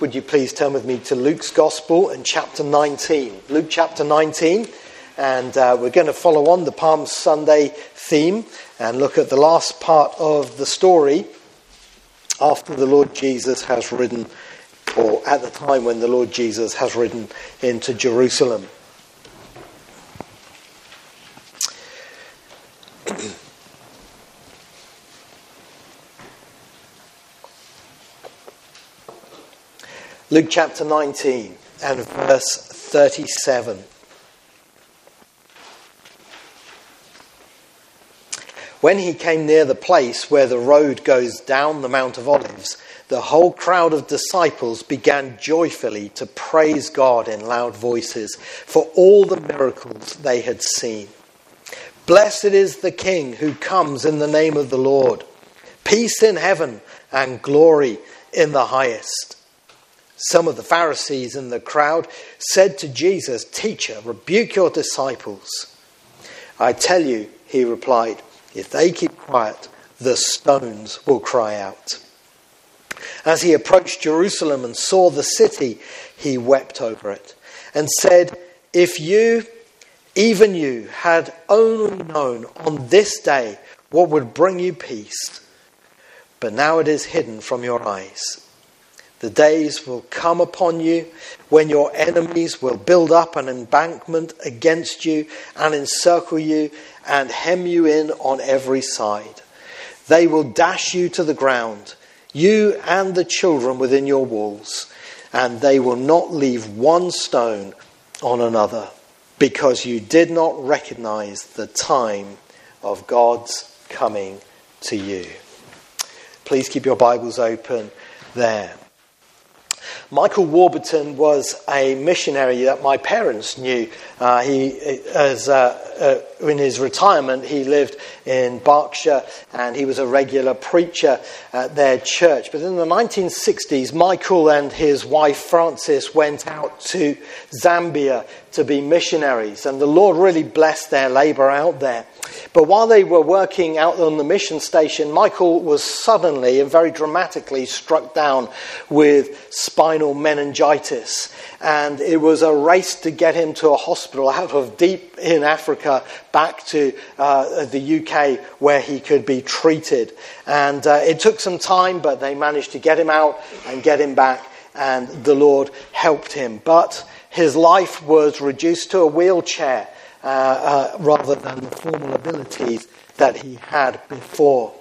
would you please turn with me to Luke's Gospel and chapter 19? Luke chapter 19, and uh, we're going to follow on the Palm Sunday theme and look at the last part of the story after the Lord Jesus has ridden, or at the time when the Lord Jesus has ridden into Jerusalem. Luke chapter 19 and verse 37. When he came near the place where the road goes down the Mount of Olives, the whole crowd of disciples began joyfully to praise God in loud voices for all the miracles they had seen. Blessed is the King who comes in the name of the Lord. Peace in heaven and glory in the highest. Some of the Pharisees in the crowd said to Jesus, Teacher, rebuke your disciples. I tell you, he replied, if they keep quiet, the stones will cry out. As he approached Jerusalem and saw the city, he wept over it and said, If you, even you, had only known on this day what would bring you peace, but now it is hidden from your eyes. The days will come upon you when your enemies will build up an embankment against you and encircle you and hem you in on every side. They will dash you to the ground, you and the children within your walls, and they will not leave one stone on another, because you did not recognize the time of God's coming to you. Please keep your Bibles open there. Michael Warburton was a missionary that my parents knew. Uh, he, as uh, uh, in his retirement, he lived in Berkshire and he was a regular preacher at their church. But in the 1960s, Michael and his wife Frances went out to Zambia to be missionaries, and the Lord really blessed their labor out there. But while they were working out on the mission station, Michael was suddenly and very dramatically struck down with spinal meningitis. And it was a race to get him to a hospital out of deep in Africa back to uh, the UK where he could be treated. And uh, it took some time, but they managed to get him out and get him back, and the Lord helped him. But his life was reduced to a wheelchair uh, uh, rather than the formal abilities that he had before.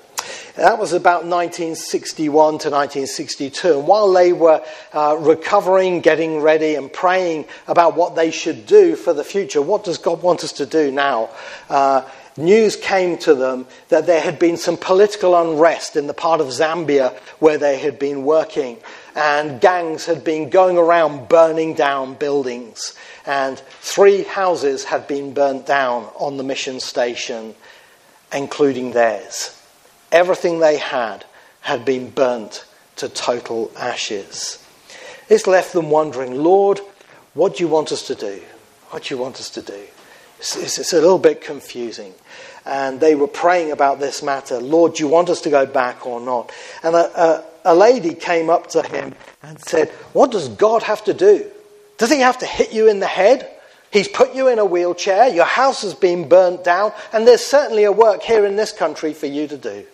That was about 1961 to 1962. And while they were uh, recovering, getting ready, and praying about what they should do for the future, what does God want us to do now? Uh, news came to them that there had been some political unrest in the part of Zambia where they had been working, and gangs had been going around burning down buildings and three houses had been burnt down on the mission station, including theirs. Everything they had had been burnt to total ashes. This left them wondering, Lord, what do you want us to do? What do you want us to do? It's, it's, it's, a little bit confusing. And they were praying about this matter. Lord, do you want us to go back or not? And a, a, a lady came up to him and said, What does God have to do? Does he have to hit you in the head? He's put you in a wheelchair, your house has been burnt down, and there's certainly a work here in this country for you to do.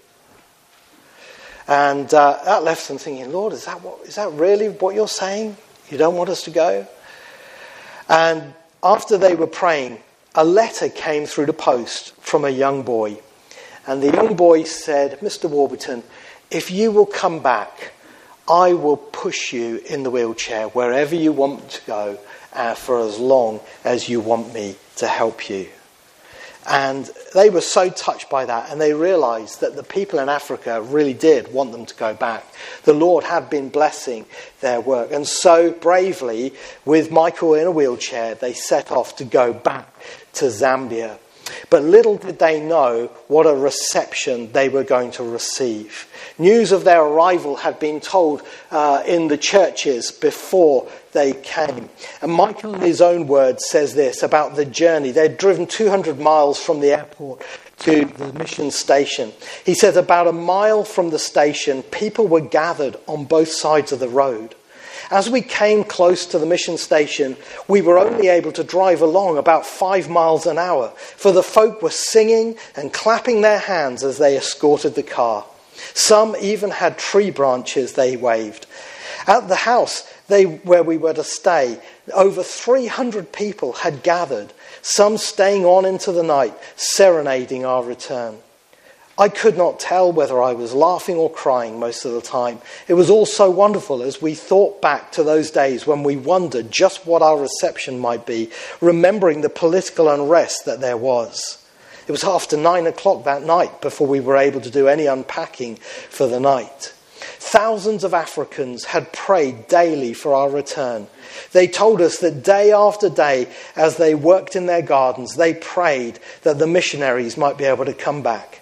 And uh, that left them thinking, Lord, is that, what, is that really what you're saying? You don't want us to go? And after they were praying, a letter came through the post from a young boy. And the young boy said, Mr. Warburton, if you will come back, I will push you in the wheelchair wherever you want to go uh, for as long as you want me to help you. And they were so touched by that, and they realized that the people in Africa really did want them to go back. The Lord had been blessing their work. And so bravely, with Michael in a wheelchair, they set off to go back to Zambia. But little did they know what a reception they were going to receive. News of their arrival had been told uh, in the churches before they came. And Michael, in his own words, says this about the journey. They'd driven 200 miles from the airport to the mission station. He says, about a mile from the station, people were gathered on both sides of the road. As we came close to the mission station, we were only able to drive along about five miles an hour, for the folk were singing and clapping their hands as they escorted the car. Some even had tree branches they waved. At the house they, where we were to stay, over 300 people had gathered, some staying on into the night, serenading our return. I could not tell whether I was laughing or crying most of the time. It was all so wonderful as we thought back to those days when we wondered just what our reception might be, remembering the political unrest that there was. It was after nine o'clock that night before we were able to do any unpacking for the night. Thousands of Africans had prayed daily for our return. They told us that day after day, as they worked in their gardens, they prayed that the missionaries might be able to come back.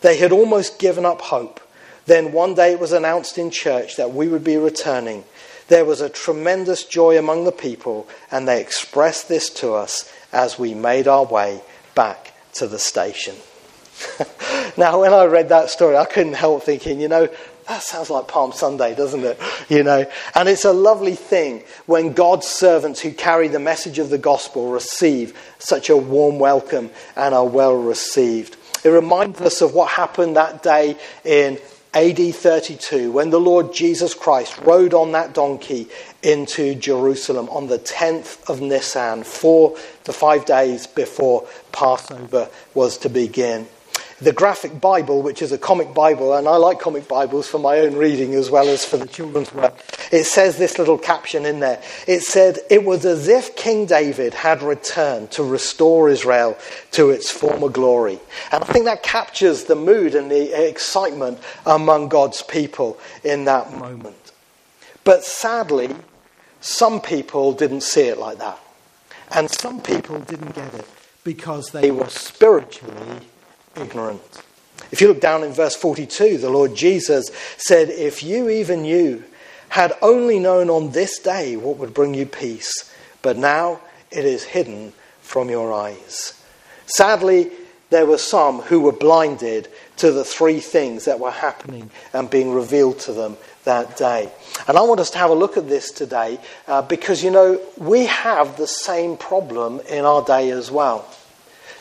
They had almost given up hope. Then one day it was announced in church that we would be returning. There was a tremendous joy among the people, and they expressed this to us as we made our way back to the station. now, when I read that story, I couldn't help thinking, you know, that sounds like Palm Sunday, doesn't it? You know, and it's a lovely thing when God's servants who carry the message of the gospel receive such a warm welcome and are well received. It reminds us of what happened that day in AD 32 when the Lord Jesus Christ rode on that donkey into Jerusalem on the 10th of Nisan, four to five days before Passover was to begin the graphic Bible, which is a comic Bible, and I like comic Bibles for my own reading as well as for the children's work, it says this little caption in there. It said, It was as if King David had returned to restore Israel to its former glory. And I think that captures the mood and the excitement among God's people in that moment. But sadly, some people didn't see it like that. And some people didn't get it because they were spiritually ignorant. If you look down in verse 42, the Lord Jesus said, If you, even you, had only known on this day what would bring you peace, but now it is hidden from your eyes. Sadly, there were some who were blinded to the three things that were happening and being revealed to them that day. And I want us to have a look at this today uh, because, you know, we have the same problem in our day as well.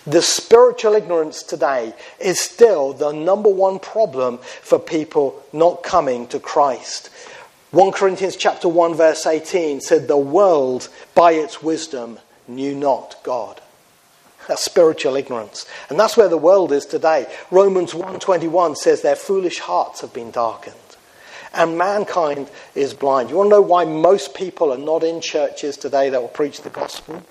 The spiritual ignorance today is still the number one problem for people not coming to Christ. 1 Corinthians chapter 1 verse 18 said the world by its wisdom knew not God. That's spiritual ignorance. And that's where the world is today. Romans 1:21 says their foolish hearts have been darkened. And mankind is blind. You want to know why most people are not in churches today that will preach the gospel?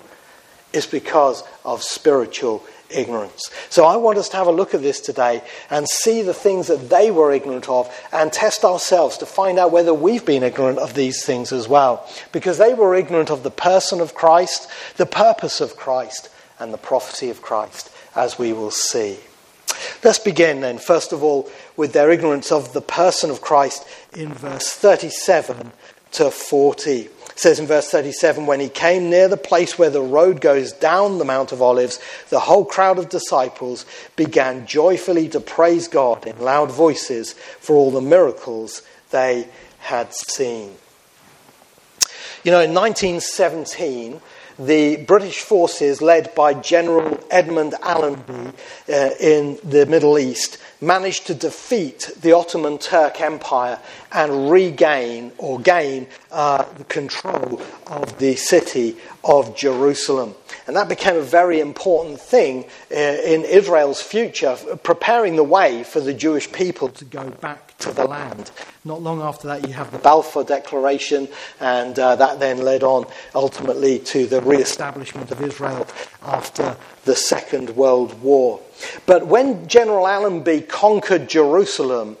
Is because of spiritual ignorance. So I want us to have a look at this today and see the things that they were ignorant of and test ourselves to find out whether we've been ignorant of these things as well. Because they were ignorant of the person of Christ, the purpose of Christ, and the prophecy of Christ, as we will see. Let's begin then, first of all, with their ignorance of the person of Christ in verse 37 to 40 says in verse 37 when he came near the place where the road goes down the Mount of Olives, the whole crowd of disciples began joyfully to praise God in loud voices for all the miracles they had seen. You know, in 1917, the British forces, led by General Edmund Allenby uh, in the Middle East, managed to defeat the Ottoman Turk Empire and regain or gain uh, the control of the city of Jerusalem. And that became a very important thing uh, in Israel's future, preparing the way for the Jewish people to go back to the land. Not long after that, you have the Balfour Declaration, and uh, that then led on ultimately to the re establishment of Israel after the Second World War. But when General Allenby conquered Jerusalem,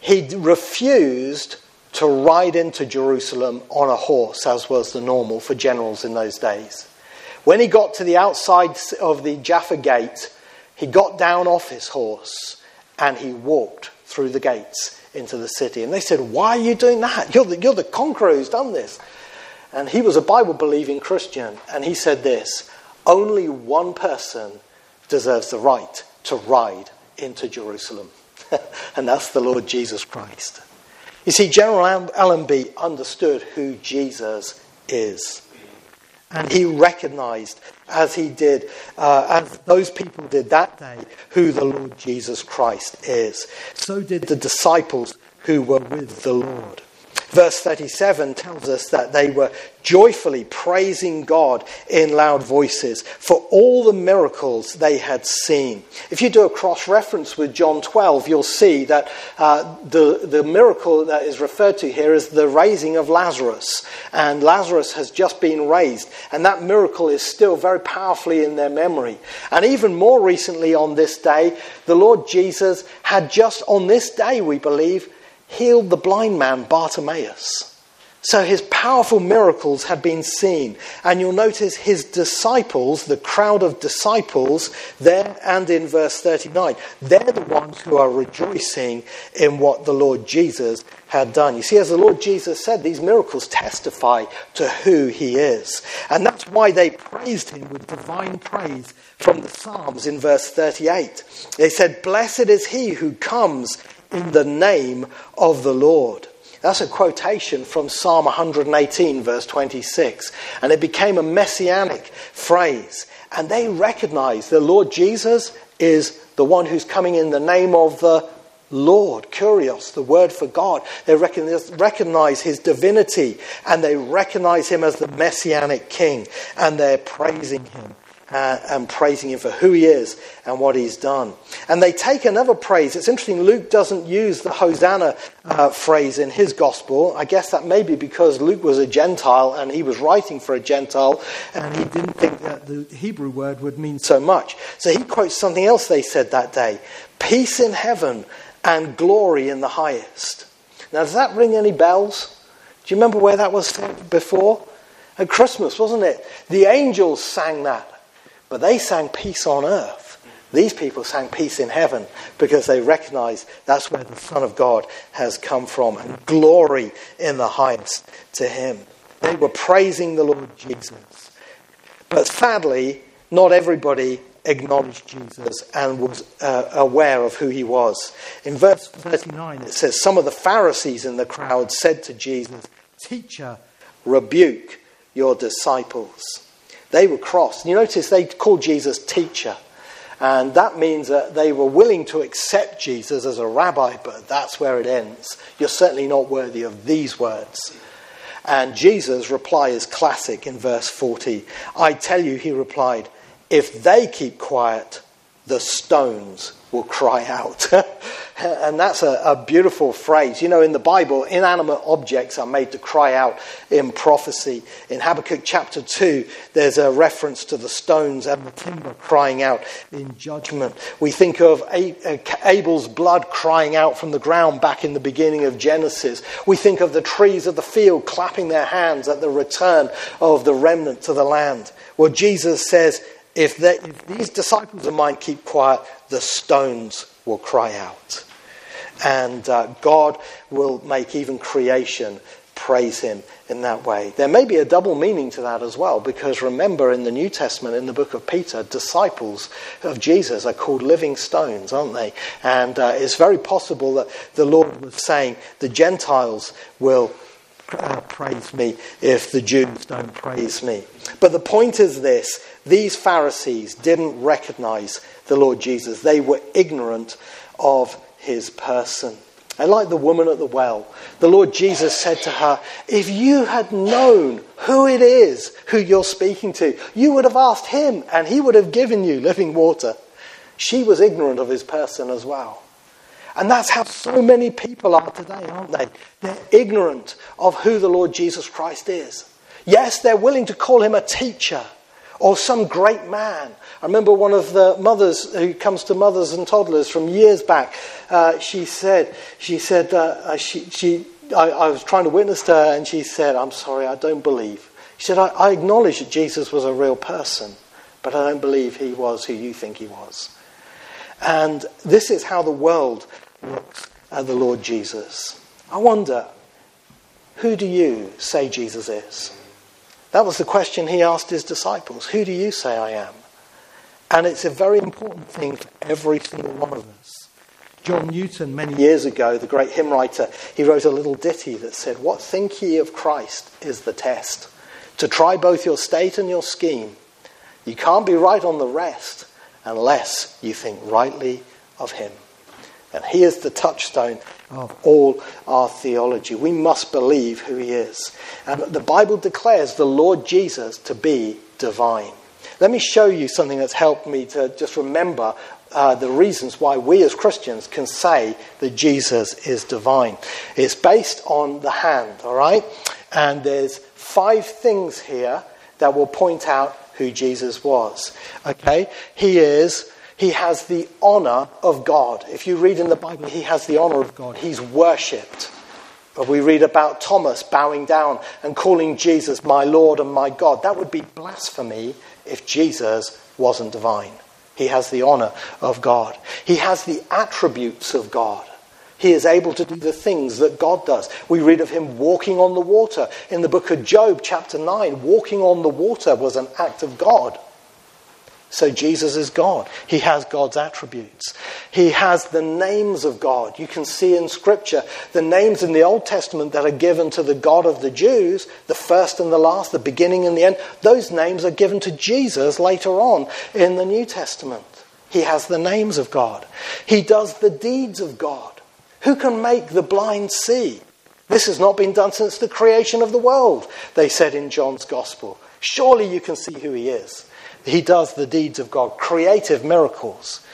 he refused to ride into Jerusalem on a horse, as was the normal for generals in those days. When he got to the outside of the Jaffa gate, he got down off his horse and he walked through the gates into the city. And they said, Why are you doing that? You're the, you're the conqueror who's done this. And he was a Bible believing Christian. And he said this Only one person deserves the right to ride into Jerusalem. and that's the Lord Jesus Christ. You see, General Allenby understood who Jesus is. And he recognized, as he did, uh, as those people did that day, who the Lord Jesus Christ is. So did the disciples who were with the Lord. Verse 37 tells us that they were joyfully praising God in loud voices for all the miracles they had seen. If you do a cross reference with John 12, you'll see that uh, the, the miracle that is referred to here is the raising of Lazarus. And Lazarus has just been raised. And that miracle is still very powerfully in their memory. And even more recently on this day, the Lord Jesus had just on this day, we believe, healed the blind man Bartimaeus. So his powerful miracles had been seen. And you'll notice his disciples, the crowd of disciples, there and in verse 39, they're the ones who are rejoicing in what the Lord Jesus had done. You see, as the Lord Jesus said, these miracles testify to who he is. And that's why they praised him with divine praise from the Psalms in verse 38. They said, Blessed is he who comes in the name of the Lord. That's a quotation from Psalm 118, verse 26. And it became a messianic phrase. And they recognize the Lord Jesus is the one who's coming in the name of the Lord, Kurios, the word for God. They recognize, recognize, his divinity and they recognize him as the messianic king and they're praising him uh, and praising him for who he is and what he's done. And they take another praise. It's interesting, Luke doesn't use the Hosanna uh, phrase in his gospel. I guess that may be because Luke was a Gentile and he was writing for a Gentile and he didn't think that the Hebrew word would mean so much. So he quotes something else they said that day peace in heaven and glory in the highest. Now, does that ring any bells? Do you remember where that was before? At Christmas, wasn't it? The angels sang that. But they sang peace on earth. These people sang peace in heaven because they recognized that's where the Son of God has come from and glory in the highest to him. They were praising the Lord Jesus. But sadly, not everybody acknowledged Jesus and was uh, aware of who he was. In verse 39, it says, Some of the Pharisees in the crowd said to Jesus, Teacher, rebuke your disciples. They were cross. You notice they called Jesus teacher. And that means that they were willing to accept Jesus as a rabbi, but that's where it ends. You're certainly not worthy of these words. And Jesus' reply is classic in verse 40. I tell you, he replied, if they keep quiet, the stones will cry out. and that's a, a, beautiful phrase. You know, in the Bible, inanimate objects are made to cry out in prophecy. In Habakkuk chapter 2, there's a reference to the stones and the timber crying out in judgment. We think of uh, Abel's blood crying out from the ground back in the beginning of Genesis. We think of the trees of the field clapping their hands at the return of the remnant to the land. Well, Jesus says, if, they, if these disciples of mine keep quiet, the stones will cry out. And uh, God will make even creation praise him in that way. There may be a double meaning to that as well, because remember in the New Testament, in the book of Peter, disciples of Jesus are called living stones, aren't they? And uh, it's very possible that the Lord was saying the Gentiles will uh, praise me if the Jews don't praise me. But the point is this these Pharisees didn't recognize the Lord Jesus, they were ignorant of his person. And like the woman at the well, the Lord Jesus said to her, If you had known who it is who you're speaking to, you would have asked him, and he would have given you living water. She was ignorant of his person as well. And that's how so many people are today, aren't they? They're ignorant of who the Lord Jesus Christ is. Yes, they're willing to call him a teacher or some great man. I remember one of the mothers who comes to mothers and toddlers from years back. Uh, she said, she said, uh, uh she, she, I, I, was trying to witness to her, and she said, "I'm sorry, I don't believe." She said, I, I acknowledge that Jesus was a real person, but I don't believe he was who you think he was." And this is how the world looks at the Lord Jesus. I wonder, who do you say Jesus is? That was the question he asked his disciples Who do you say I am? And it's a very important thing for every single one of us. John Newton, many years ago, the great hymn writer, he wrote a little ditty that said, What think ye of Christ is the test? To try both your state and your scheme. You can't be right on the rest unless you think rightly of him. And he is the touchstone of all our theology. We must believe who he is. And the Bible declares the Lord Jesus to be divine. Let me show you something that's helped me to just remember uh, the reasons why we as Christians can say that Jesus is divine. It's based on the hand, all right? And there's five things here that will point out who Jesus was. Okay? He is he has the honor of God. If you read in the Bible, he has the honor of God. He's worshipped. But we read about Thomas bowing down and calling Jesus my Lord and my God. That would be blasphemy if Jesus wasn't divine. He has the honor of God. He has the attributes of God. He is able to do the things that God does. We read of him walking on the water. In the book of Job, chapter 9, walking on the water was an act of God. So Jesus is God. He has God's attributes. He has the names of God. You can see in Scripture the names in the Old Testament that are given to the God of the Jews, the first and the last, the beginning and the end. Those names are given to Jesus later on in the New Testament. He has the names of God. He does the deeds of God. Who can make the blind see? This has not been done since the creation of the world, they said in John's Gospel. Surely you can see who he is. He does the deeds of God, creative miracles.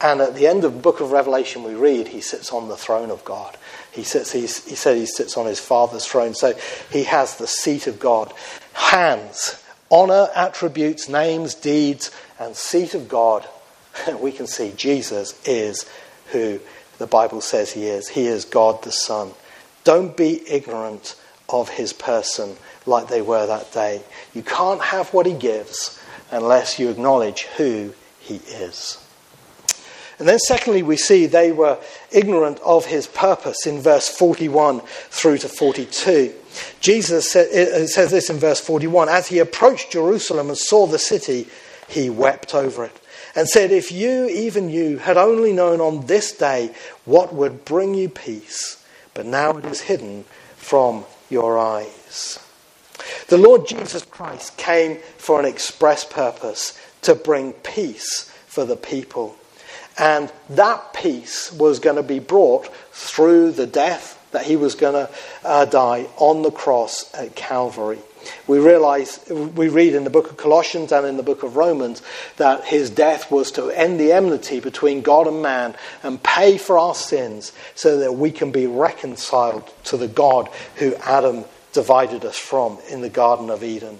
And at the end of the book of Revelation, we read he sits on the throne of God. He, sits, he said he sits on his Father's throne. So he has the seat of God. Hands, honor, attributes, names, deeds, and seat of God. And we can see Jesus is who the Bible says he is. He is God the Son. Don't be ignorant of his person like they were that day. You can't have what he gives unless you acknowledge who he is. And then, secondly, we see they were ignorant of his purpose in verse 41 through to 42. Jesus says this in verse 41 As he approached Jerusalem and saw the city, he wept over it and said, If you, even you, had only known on this day what would bring you peace, but now it is hidden from your eyes. The Lord Jesus Christ came for an express purpose to bring peace for the people. And that peace was going to be brought through the death that he was going to uh, die on the cross at Calvary. We realize, we read in the book of Colossians and in the book of Romans that his death was to end the enmity between God and man and pay for our sins so that we can be reconciled to the God who Adam divided us from in the Garden of Eden.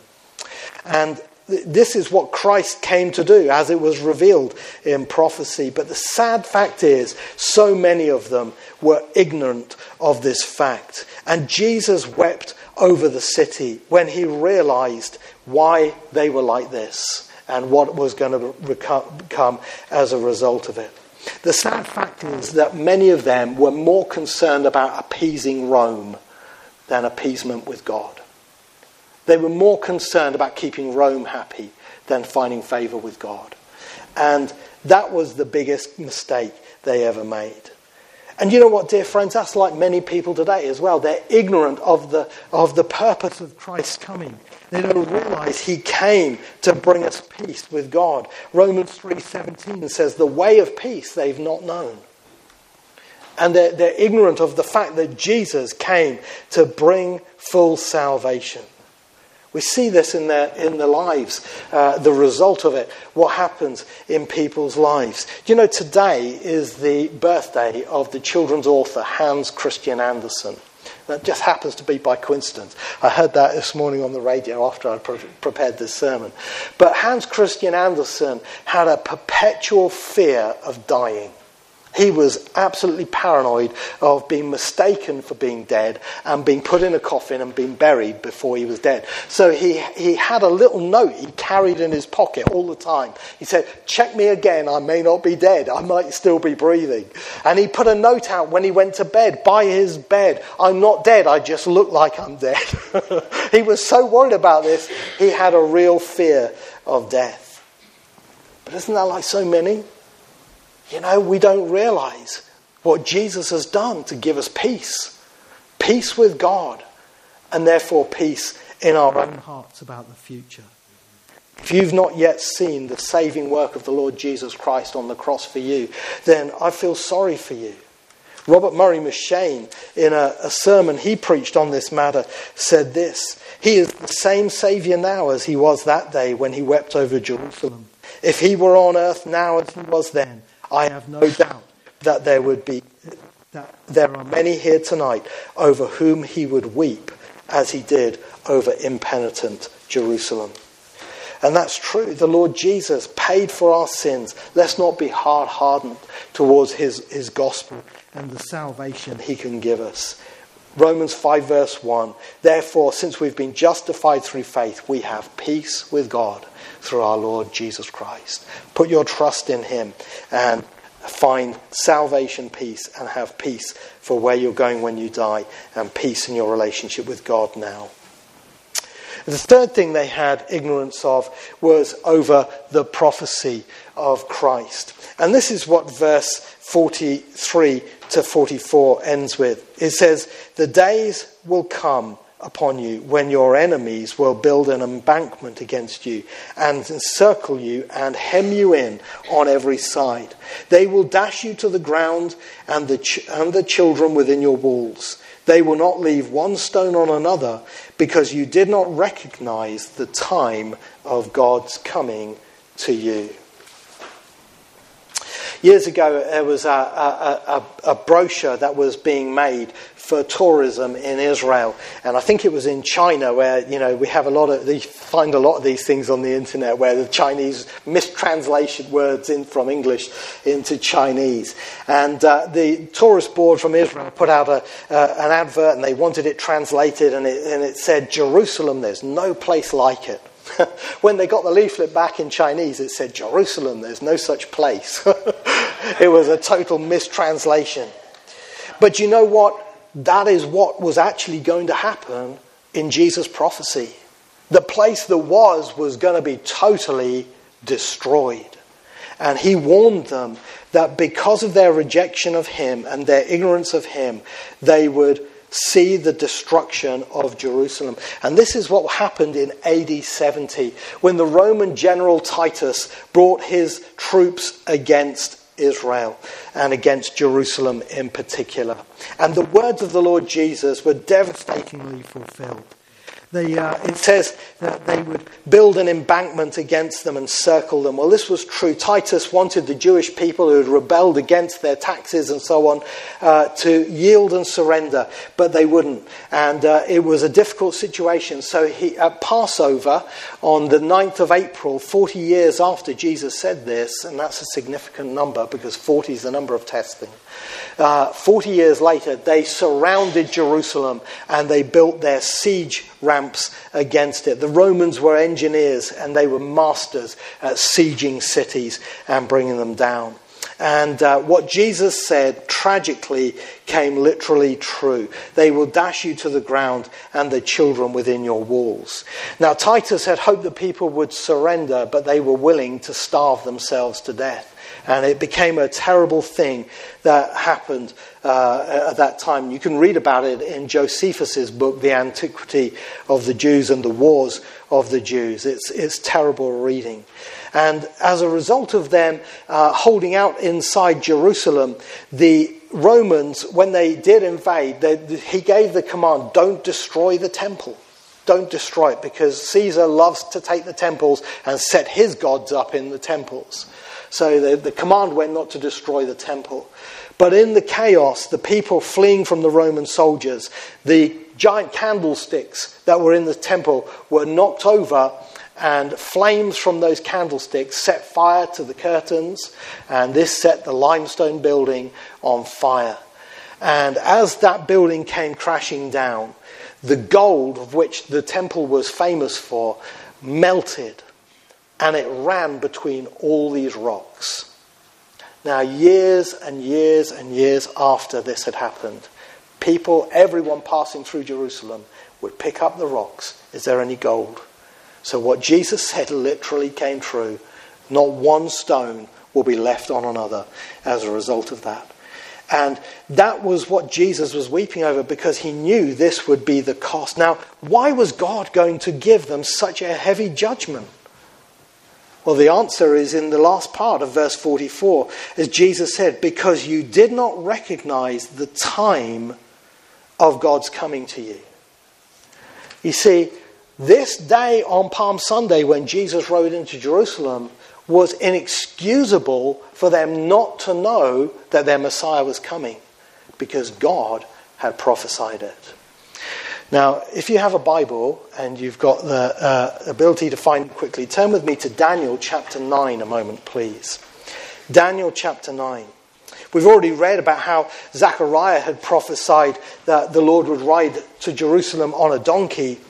And this is what Christ came to do as it was revealed in prophecy. But the sad fact is, so many of them were ignorant of this fact. And Jesus wept over the city when he realized why they were like this and what was going to come as a result of it. The sad fact is that many of them were more concerned about appeasing Rome than appeasement with God. They were more concerned about keeping Rome happy than finding favor with God. And that was the biggest mistake they ever made. And you know what, dear friends? That's like many people today as well. They're ignorant of the, of the purpose of Christ's coming. They don't realize he came to bring us peace with God. Romans 3:17 says the way of peace they've not known and they're, they're ignorant of the fact that Jesus came to bring full salvation. We see this in their, in their lives, uh, the result of it, what happens in people's lives. You know, today is the birthday of the children's author, Hans Christian Andersen. That just happens to be by coincidence. I heard that this morning on the radio after I pre- prepared this sermon. But Hans Christian Andersen had a perpetual fear of dying. He was absolutely paranoid of being mistaken for being dead and being put in a coffin and being buried before he was dead. So he, he had a little note he carried in his pocket all the time. He said, Check me again, I may not be dead, I might still be breathing. And he put a note out when he went to bed, by his bed, I'm not dead, I just look like I'm dead. he was so worried about this, he had a real fear of death. But isn't that like so many? You know, we don't realize what Jesus has done to give us peace. Peace with God, and therefore peace in our own hearts about the future. If you've not yet seen the saving work of the Lord Jesus Christ on the cross for you, then I feel sorry for you. Robert Murray M'Cheyne, in a, a, sermon he preached on this matter, said this He is the same Saviour now as he was that day when he wept over Jerusalem. If he were on earth now as he was then, I have no doubt that there would be that there are many here tonight over whom he would weep as he did over impenitent Jerusalem. And that's true. The Lord Jesus paid for our sins. Let's not be hard hardened towards his, his gospel and the salvation he can give us. Romans 5, verse 1. Therefore, since we've been justified through faith, we have peace with God through our Lord Jesus Christ. Put your trust in him and find salvation, peace, and have peace for where you're going when you die, and peace in your relationship with God now. The third thing they had ignorance of was over the prophecy of Christ. And this is what verse 43 to 44 ends with. It says, The days will come upon you when your enemies will build an embankment against you and encircle you and hem you in on every side. They will dash you to the ground and the, ch- and the children within your walls. They will not leave one stone on another because you did not recognize the time of God's coming to you. Years ago, there was a, a, a, a, brochure that was being made for tourism in Israel, and I think it was in China where you know we have a lot of find a lot of these things on the internet where the Chinese mistranslation words in from English into Chinese, and uh, the tourist board from Israel put out a, uh, an advert and they wanted it translated, and it, and it said Jerusalem, there's no place like it. when they got the leaflet back in Chinese, it said Jerusalem, there's no such place. it was a total mistranslation. But you know what? That is what was actually going to happen in Jesus' prophecy. The place that was was going to be totally destroyed. And he warned them that because of their rejection of him and their ignorance of him, they would see the destruction of Jerusalem. And this is what happened in AD 70 when the Roman general Titus brought his troops against Israel and against Jerusalem in particular. And the words of the Lord Jesus were devastatingly fulfilled. They, uh, it says that they would build an embankment against them and circle them. Well, this was true. Titus wanted the Jewish people who had rebelled against their taxes and so on uh, to yield and surrender, but they wouldn't. And uh, it was a difficult situation. So he, at Passover, on the 9th of April, 40 years after Jesus said this, and that's a significant number because 40 is the number of testing. Uh, 40 years later, they surrounded Jerusalem and they built their siege ramps against it. The Romans were engineers and they were masters at sieging cities and bringing them down. And uh, what Jesus said tragically came literally true. They will dash you to the ground and the children within your walls. Now, Titus had hoped that people would surrender, but they were willing to starve themselves to death. And it became a terrible thing that happened uh, at that time. You can read about it in Josephus's book, The Antiquity of the Jews and the Wars of the Jews. It's, it's terrible reading. And as a result of them uh, holding out inside Jerusalem, the Romans, when they did invade, they, he gave the command don't destroy the temple. Don't destroy it because Caesar loves to take the temples and set his gods up in the temples. So the, the command went not to destroy the temple. But in the chaos, the people fleeing from the Roman soldiers, the giant candlesticks that were in the temple were knocked over, and flames from those candlesticks set fire to the curtains, and this set the limestone building on fire. And as that building came crashing down, the gold of which the temple was famous for melted and it ran between all these rocks. Now, years and years and years after this had happened, people, everyone passing through Jerusalem, would pick up the rocks. Is there any gold? So, what Jesus said literally came true. Not one stone will be left on another as a result of that. And that was what Jesus was weeping over because he knew this would be the cost. Now, why was God going to give them such a heavy judgment? Well, the answer is in the last part of verse 44, as Jesus said, because you did not recognize the time of God's coming to you. You see, this day on Palm Sunday, when Jesus rode into Jerusalem, was inexcusable for them not to know that their Messiah was coming because God had prophesied it. Now, if you have a Bible and you've got the uh, ability to find quickly, turn with me to Daniel chapter 9 a moment, please. Daniel chapter 9. We've already read about how Zechariah had prophesied that the Lord would ride to Jerusalem on a donkey,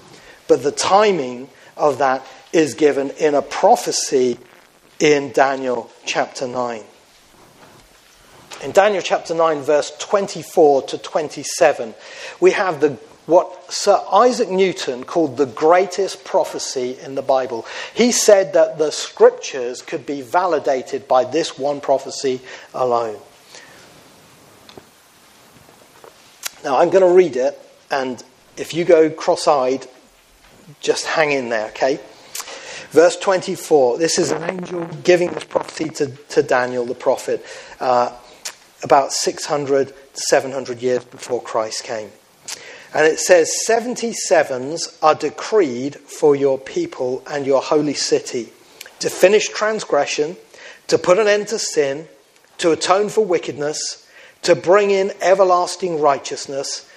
but the timing of that is given in a prophecy in Daniel chapter 9. In Daniel chapter 9, verse 24 to 27, we have the, what Sir Isaac Newton called the greatest prophecy in the Bible. He said that the scriptures could be validated by this one prophecy alone. Now, I'm going to read it, and if you go cross eyed, just hang in there, okay? Verse 24 this is an angel giving this prophecy to, to Daniel the prophet uh, about 600 to 700 years before Christ came. And it says, 77s are decreed for your people and your holy city to finish transgression, to put an end to sin, to atone for wickedness, to bring in everlasting righteousness,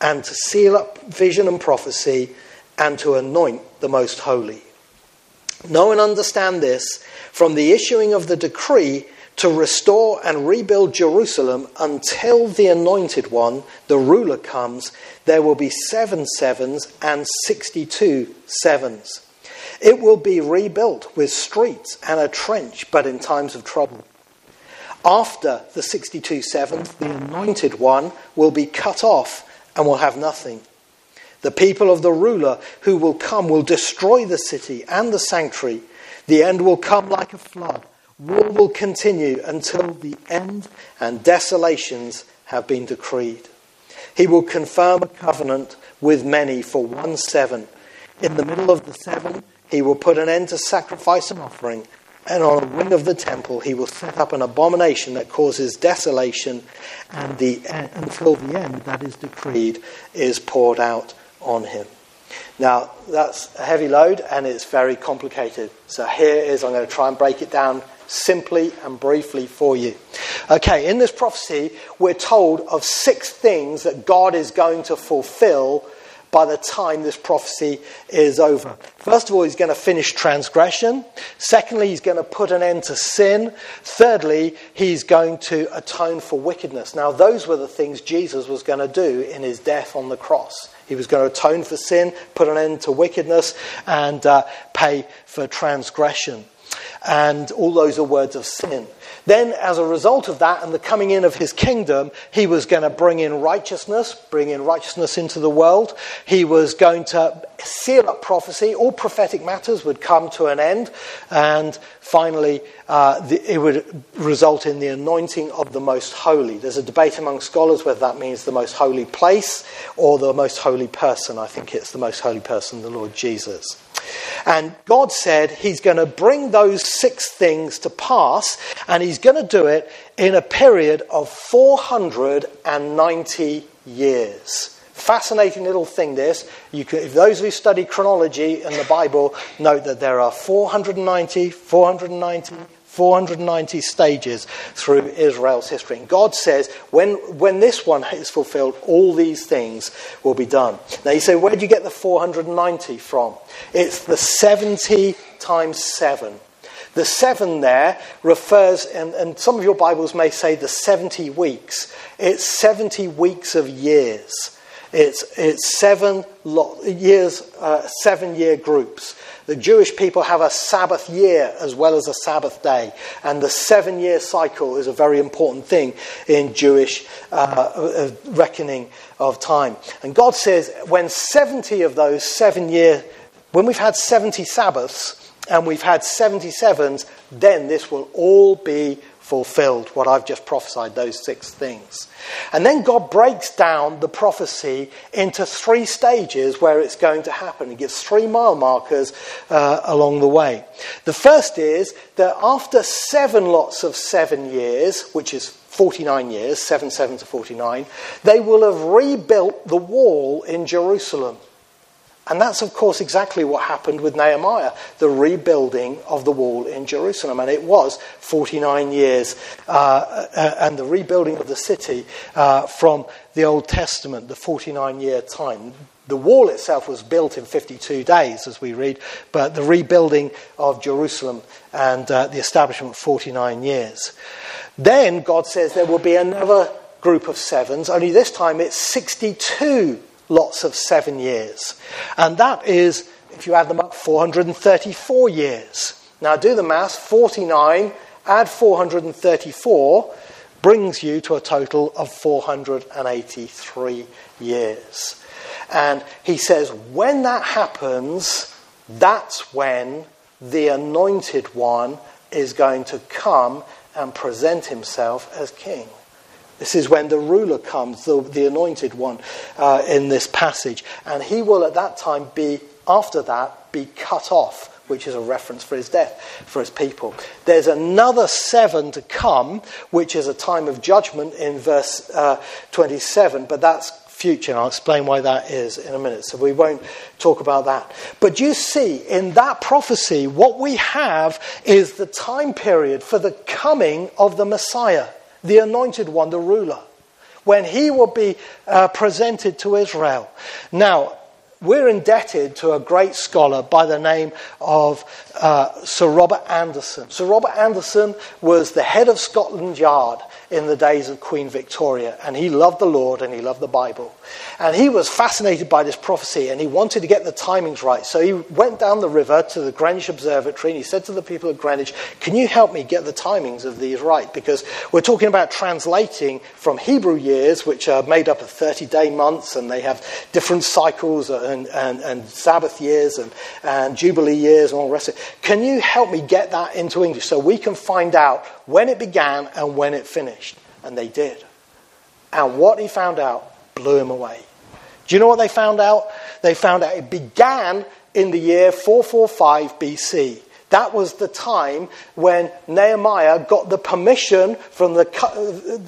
and to seal up vision and prophecy, and to anoint the most holy. Know and understand this from the issuing of the decree to restore and rebuild Jerusalem until the anointed one, the ruler, comes, there will be seven sevens and 62 sevens. It will be rebuilt with streets and a trench, but in times of trouble. After the 62 sevens, the anointed one will be cut off and will have nothing. The people of the ruler who will come will destroy the city and the sanctuary. The end will come like a flood. War will continue until the end and desolations have been decreed. He will confirm a covenant with many for one seven. In the middle of the seven, he will put an end to sacrifice and offering, and on a wing of the temple, he will set up an abomination that causes desolation, and the, until the end that is decreed is poured out on him. Now, that's a heavy load and it's very complicated. So, here is I'm going to try and break it down simply and briefly for you. Okay, in this prophecy, we're told of six things that God is going to fulfill by the time this prophecy is over. First of all, he's going to finish transgression. Secondly, he's going to put an end to sin. Thirdly, he's going to atone for wickedness. Now, those were the things Jesus was going to do in his death on the cross. He was going to atone for sin, put an end to wickedness, and uh, pay for transgression. And all those are words of sin. Then, as a result of that and the coming in of his kingdom, he was going to bring in righteousness, bring in righteousness into the world. He was going to seal up prophecy. All prophetic matters would come to an end. And finally, uh, the, it would result in the anointing of the most holy. There's a debate among scholars whether that means the most holy place or the most holy person. I think it's the most holy person, the Lord Jesus. And God said He's going to bring those six things to pass, and He's going to do it in a period of 490 years. Fascinating little thing, this. You can, if those who study chronology in the Bible note that there are 490, 490, 490 stages through Israel's history. And God says, when, when this one is fulfilled, all these things will be done. Now you say, where do you get the 490 from? It's the 70 times 7. The 7 there refers, and, and some of your Bibles may say the 70 weeks. It's 70 weeks of years. It's, it's seven lo- years, uh, seven year groups. The Jewish people have a Sabbath year as well as a Sabbath day, and the seven year cycle is a very important thing in Jewish uh, uh, reckoning of time. And God says when 70 of those seven year, when we've had 70 Sabbaths and we've had 77s, then this will all be fulfilled, what I've just prophesied, those six things. And then God breaks down the prophecy into three stages where it's going to happen. He gives three mile markers uh, along the way. The first is that after seven lots of seven years, which is 49 years, 7 7 to 49, they will have rebuilt the wall in Jerusalem. And that's, of course, exactly what happened with Nehemiah, the rebuilding of the wall in Jerusalem. And it was 49 years, uh, uh, and the rebuilding of the city uh, from the Old Testament, the 49 year time. The wall itself was built in 52 days, as we read, but the rebuilding of Jerusalem and uh, the establishment, 49 years. Then God says there will be another group of sevens, only this time it's 62 lots of seven years. And that is, if you add them up, 434 years. Now do the math 49 add 434 brings you to a total of 483 years. And he says, when that happens, that's when the anointed one is going to come and present himself as king. This is when the ruler comes, the, the anointed one, uh, in this passage. And he will at that time be, after that, be cut off, which is a reference for his death, for his people. There's another seven to come, which is a time of judgment in verse uh, 27, but that's future. And I'll explain why that is in a minute. So we won't talk about that. But you see, in that prophecy, what we have is the time period for the coming of the Messiah the anointed one, the ruler, when he will be uh, presented to Israel. Now, we're indebted to a great scholar by the name of uh, Sir Robert Anderson. Sir Robert Anderson was the head of Scotland Yard in the days of Queen Victoria, and he loved the Lord and he loved the Bible. And he was fascinated by this prophecy and he wanted to get the timings right. So he went down the river to the Greenwich Observatory and he said to the people at Greenwich, Can you help me get the timings of these right? Because we're talking about translating from Hebrew years, which are made up of 30 day months and they have different cycles and, and, and Sabbath years and, and Jubilee years and all the rest of it. Can you help me get that into English so we can find out when it began and when it finished? And they did. And what he found out blew him away. Do you know what they found out? They found out it began in the year 445 BC. That was the time when Nehemiah got the permission from the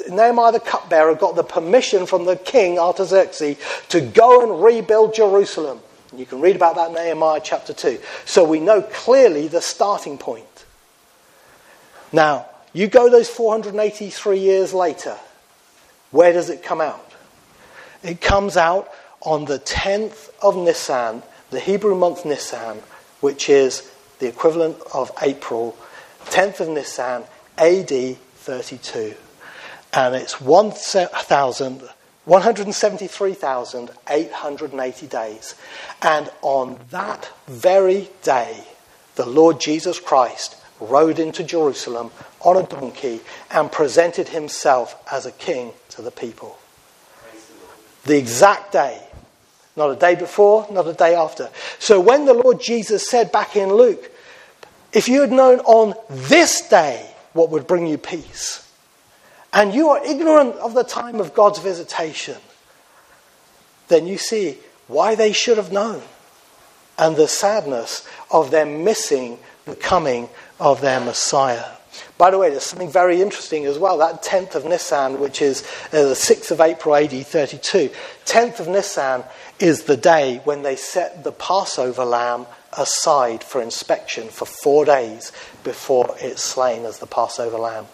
Nehemiah the cupbearer got the permission from the king Artaxerxes to go and rebuild Jerusalem. You can read about that in Nehemiah chapter 2. So we know clearly the starting point. Now, you go those 483 years later, where does it come out? It comes out on the 10th of Nisan, the Hebrew month Nisan, which is the equivalent of April, 10th of Nisan, AD 32. And it's 173,880 days. And on that very day, the Lord Jesus Christ rode into Jerusalem on a donkey and presented himself as a king to the people. The exact day. Not a day before, not a day after. So when the Lord Jesus said back in Luke, if you had known on this day what would bring you peace, and you are ignorant of the time of God's visitation, then you see why they should have known and the sadness of them missing the coming of their Messiah. By the way, there's something very interesting as well. That 10th of Nisan, which is uh, the 6th of April AD 32, 10th of Nisan is the day when they set the Passover lamb aside for inspection for four days before it's slain as the Passover lamb.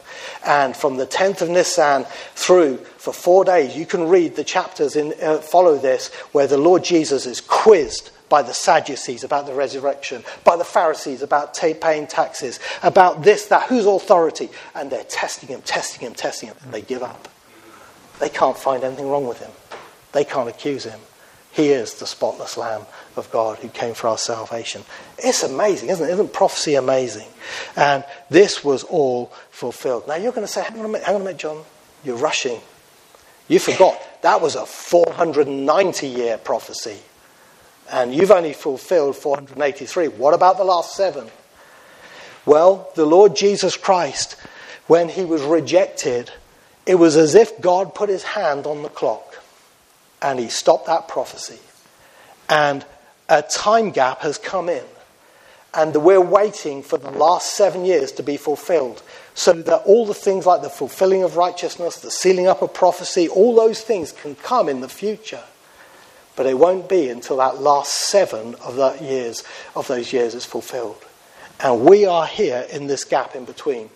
And from the 10th of Nisan through for four days, you can read the chapters in uh, follow this where the Lord Jesus is quizzed by the Sadducees about the resurrection, by the Pharisees about t- paying taxes, about this, that, whose authority. And they're testing him, testing him, testing him, and they give up. They can't find anything wrong with him, they can't accuse him. He is the spotless Lamb of God who came for our salvation. It's amazing, isn't it? Isn't prophecy amazing? And this was all fulfilled. Now you're going to say, hang on a minute, hang on a minute, John. You're rushing. You forgot. That was a 490 year prophecy and you've only fulfilled 483. What about the last seven? Well, the Lord Jesus Christ when he was rejected, it was as if God put his hand on the clock and he stopped that prophecy. And a time gap has come in. And we're waiting for the last seven years to be fulfilled so that all the things like the fulfilling of righteousness, the sealing up of prophecy, all those things can come in the future. But it won't be until that last seven of that years of those years is fulfilled. And we are here in this gap in between.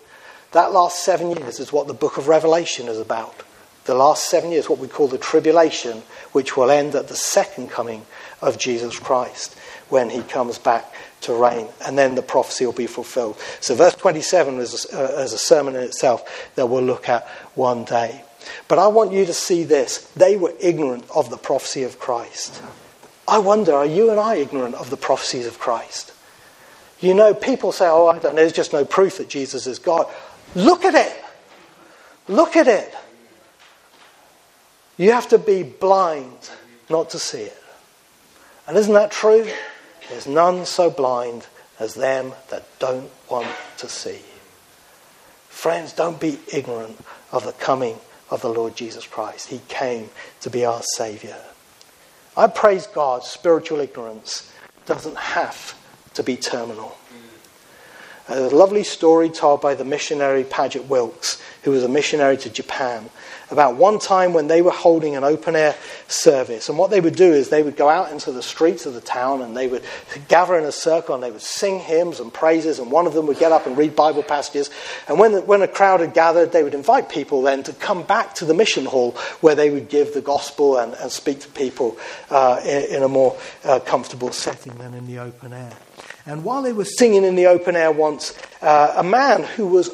That last seven years is what the book of Revelation is about. The last seven years, what we call the tribulation, which will end at the second coming of Jesus Christ when he comes back to reign. And then the prophecy will be fulfilled. So, verse 27 is a, is a sermon in itself that we'll look at one day. But I want you to see this. They were ignorant of the prophecy of Christ. I wonder, are you and I ignorant of the prophecies of Christ? You know, people say, oh, I don't know, there's just no proof that Jesus is God. Look at it. Look at it. You have to be blind not to see it. And isn't that true? There's none so blind as them that don't want to see. Friends, don't be ignorant of the coming of the Lord Jesus Christ. He came to be our Saviour. I praise God, spiritual ignorance doesn't have to be terminal. A lovely story told by the missionary Paget Wilkes, who was a missionary to Japan, about one time when they were holding an open air service. And what they would do is they would go out into the streets of the town and they would gather in a circle and they would sing hymns and praises. And one of them would get up and read Bible passages. And when, the, when a crowd had gathered, they would invite people then to come back to the mission hall where they would give the gospel and, and speak to people uh, in, in, a more uh, comfortable setting than in the open air. And while they were singing in the open air once, uh, a man who was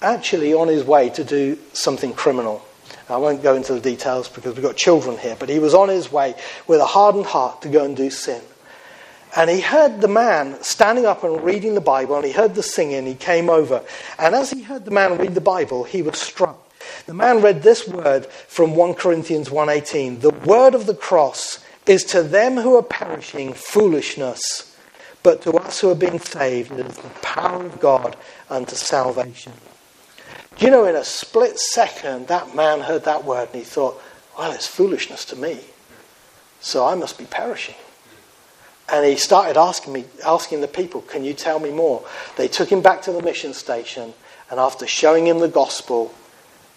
actually on his way to do something criminal. I won't go into the details because we've got children here, but he was on his way with a hardened heart to go and do sin. And he heard the man standing up and reading the Bible, and he heard the singing, he came over. And as he heard the man read the Bible, he was struck. The man read this word from 1 Corinthians 1:18. The word of the cross is to them who are perishing foolishness but to us who are being saved, it is the power of God unto salvation. Do you know, in a split second, that man heard that word and he thought, well, it's foolishness to me. So I must be perishing. And he started asking me, asking the people, can you tell me more? They took him back to the mission station, and after showing him the gospel,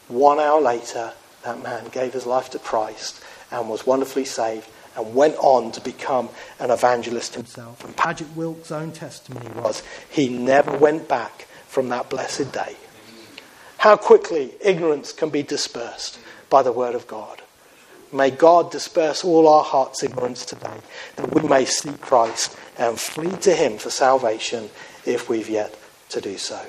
one hour later, that man gave his life to Christ and was wonderfully saved and went on to become an evangelist himself. And Paget Wilkes' own testimony was he never went back from that blessed day. How quickly ignorance can be dispersed by the word of God. May God disperse all our hearts' ignorance today, that we may seek Christ and flee to him for salvation if we've yet to do so.